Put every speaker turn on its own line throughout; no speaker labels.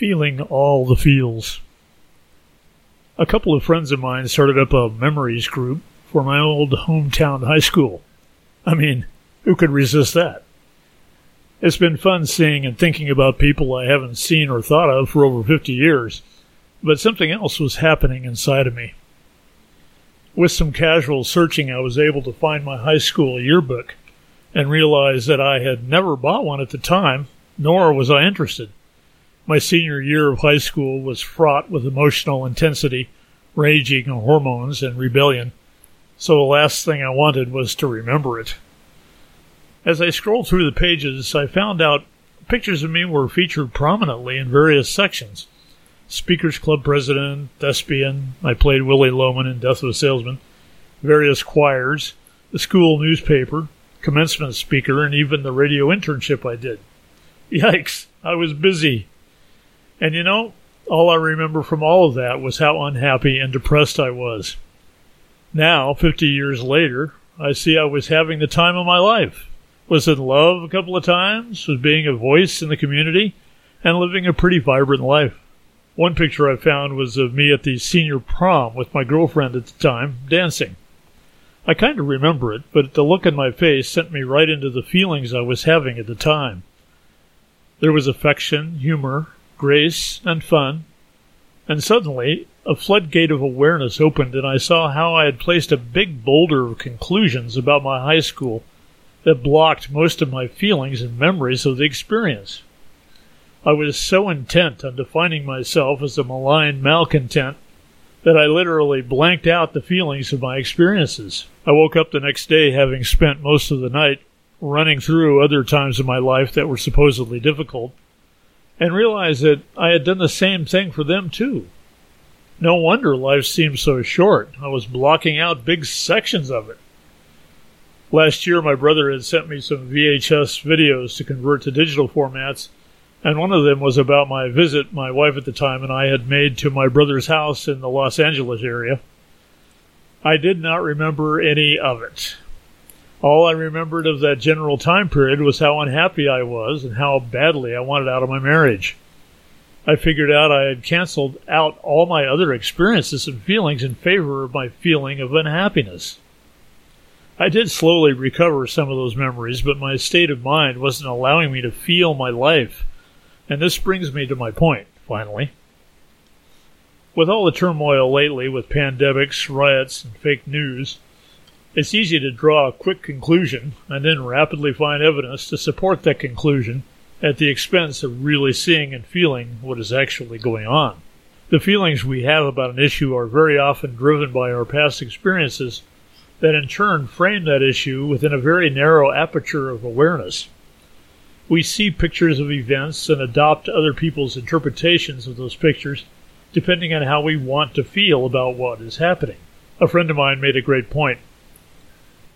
feeling all the feels. A couple of friends of mine started up a memories group for my old hometown high school. I mean, who could resist that? It's been fun seeing and thinking about people I haven't seen or thought of for over 50 years, but something else was happening inside of me. With some casual searching, I was able to find my high school yearbook and realize that I had never bought one at the time, nor was I interested. My senior year of high school was fraught with emotional intensity, raging hormones, and rebellion, so the last thing I wanted was to remember it. As I scrolled through the pages, I found out pictures of me were featured prominently in various sections. Speakers Club president, thespian, I played Willy Loman in Death of a Salesman, various choirs, the school newspaper, commencement speaker, and even the radio internship I did. Yikes, I was busy. And you know, all I remember from all of that was how unhappy and depressed I was. Now, 50 years later, I see I was having the time of my life. Was in love a couple of times, was being a voice in the community, and living a pretty vibrant life. One picture I found was of me at the senior prom with my girlfriend at the time, dancing. I kind of remember it, but the look on my face sent me right into the feelings I was having at the time. There was affection, humor, grace, and fun. And suddenly, a floodgate of awareness opened, and I saw how I had placed a big boulder of conclusions about my high school that blocked most of my feelings and memories of the experience. I was so intent on defining myself as a malign malcontent that I literally blanked out the feelings of my experiences. I woke up the next day having spent most of the night running through other times of my life that were supposedly difficult and realized that I had done the same thing for them too. No wonder life seemed so short. I was blocking out big sections of it. Last year, my brother had sent me some VHS videos to convert to digital formats, and one of them was about my visit my wife at the time and I had made to my brother's house in the Los Angeles area. I did not remember any of it. All I remembered of that general time period was how unhappy I was and how badly I wanted out of my marriage. I figured out I had canceled out all my other experiences and feelings in favor of my feeling of unhappiness. I did slowly recover some of those memories, but my state of mind wasn't allowing me to feel my life. And this brings me to my point, finally. With all the turmoil lately with pandemics, riots, and fake news, it's easy to draw a quick conclusion and then rapidly find evidence to support that conclusion at the expense of really seeing and feeling what is actually going on. The feelings we have about an issue are very often driven by our past experiences that in turn frame that issue within a very narrow aperture of awareness. We see pictures of events and adopt other people's interpretations of those pictures depending on how we want to feel about what is happening. A friend of mine made a great point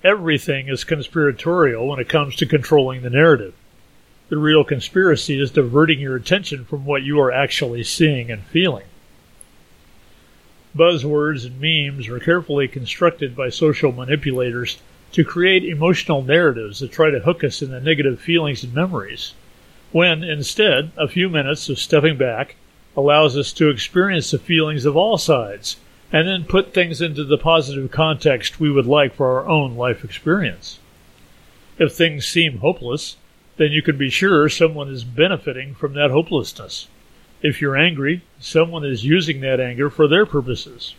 everything is conspiratorial when it comes to controlling the narrative. The real conspiracy is diverting your attention from what you are actually seeing and feeling. Buzzwords and memes are carefully constructed by social manipulators to create emotional narratives that try to hook us into negative feelings and memories, when instead a few minutes of stepping back allows us to experience the feelings of all sides and then put things into the positive context we would like for our own life experience. If things seem hopeless, then you can be sure someone is benefiting from that hopelessness. If you're angry, someone is using that anger for their purposes.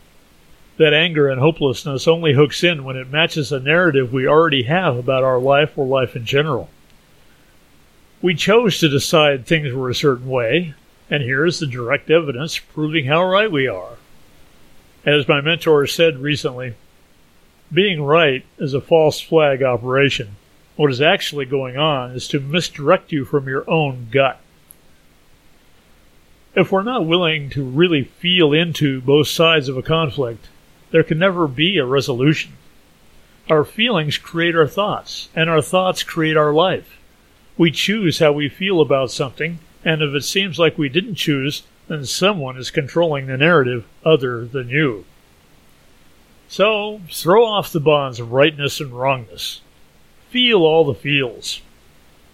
That anger and hopelessness only hooks in when it matches a narrative we already have about our life or life in general. We chose to decide things were a certain way, and here is the direct evidence proving how right we are. As my mentor said recently, being right is a false flag operation. What is actually going on is to misdirect you from your own gut. If we're not willing to really feel into both sides of a conflict, there can never be a resolution. Our feelings create our thoughts, and our thoughts create our life. We choose how we feel about something, and if it seems like we didn't choose, then someone is controlling the narrative other than you. So, throw off the bonds of rightness and wrongness. Feel all the feels.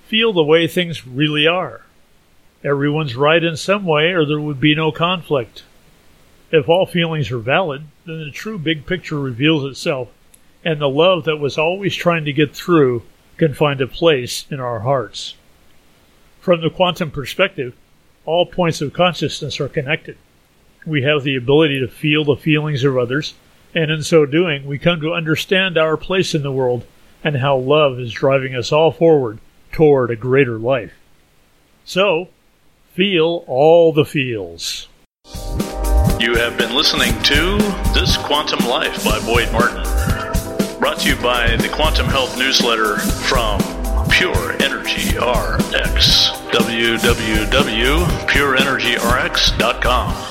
Feel the way things really are. Everyone's right in some way, or there would be no conflict. If all feelings are valid, then the true big picture reveals itself, and the love that was always trying to get through can find a place in our hearts. From the quantum perspective, all points of consciousness are connected. We have the ability to feel the feelings of others, and in so doing, we come to understand our place in the world and how love is driving us all forward toward a greater life. So, feel all the feels.
You have been listening to This Quantum Life by Boyd Martin. Brought to you by the Quantum Health Newsletter from Pure Energy RX. www.pureenergyrx.com.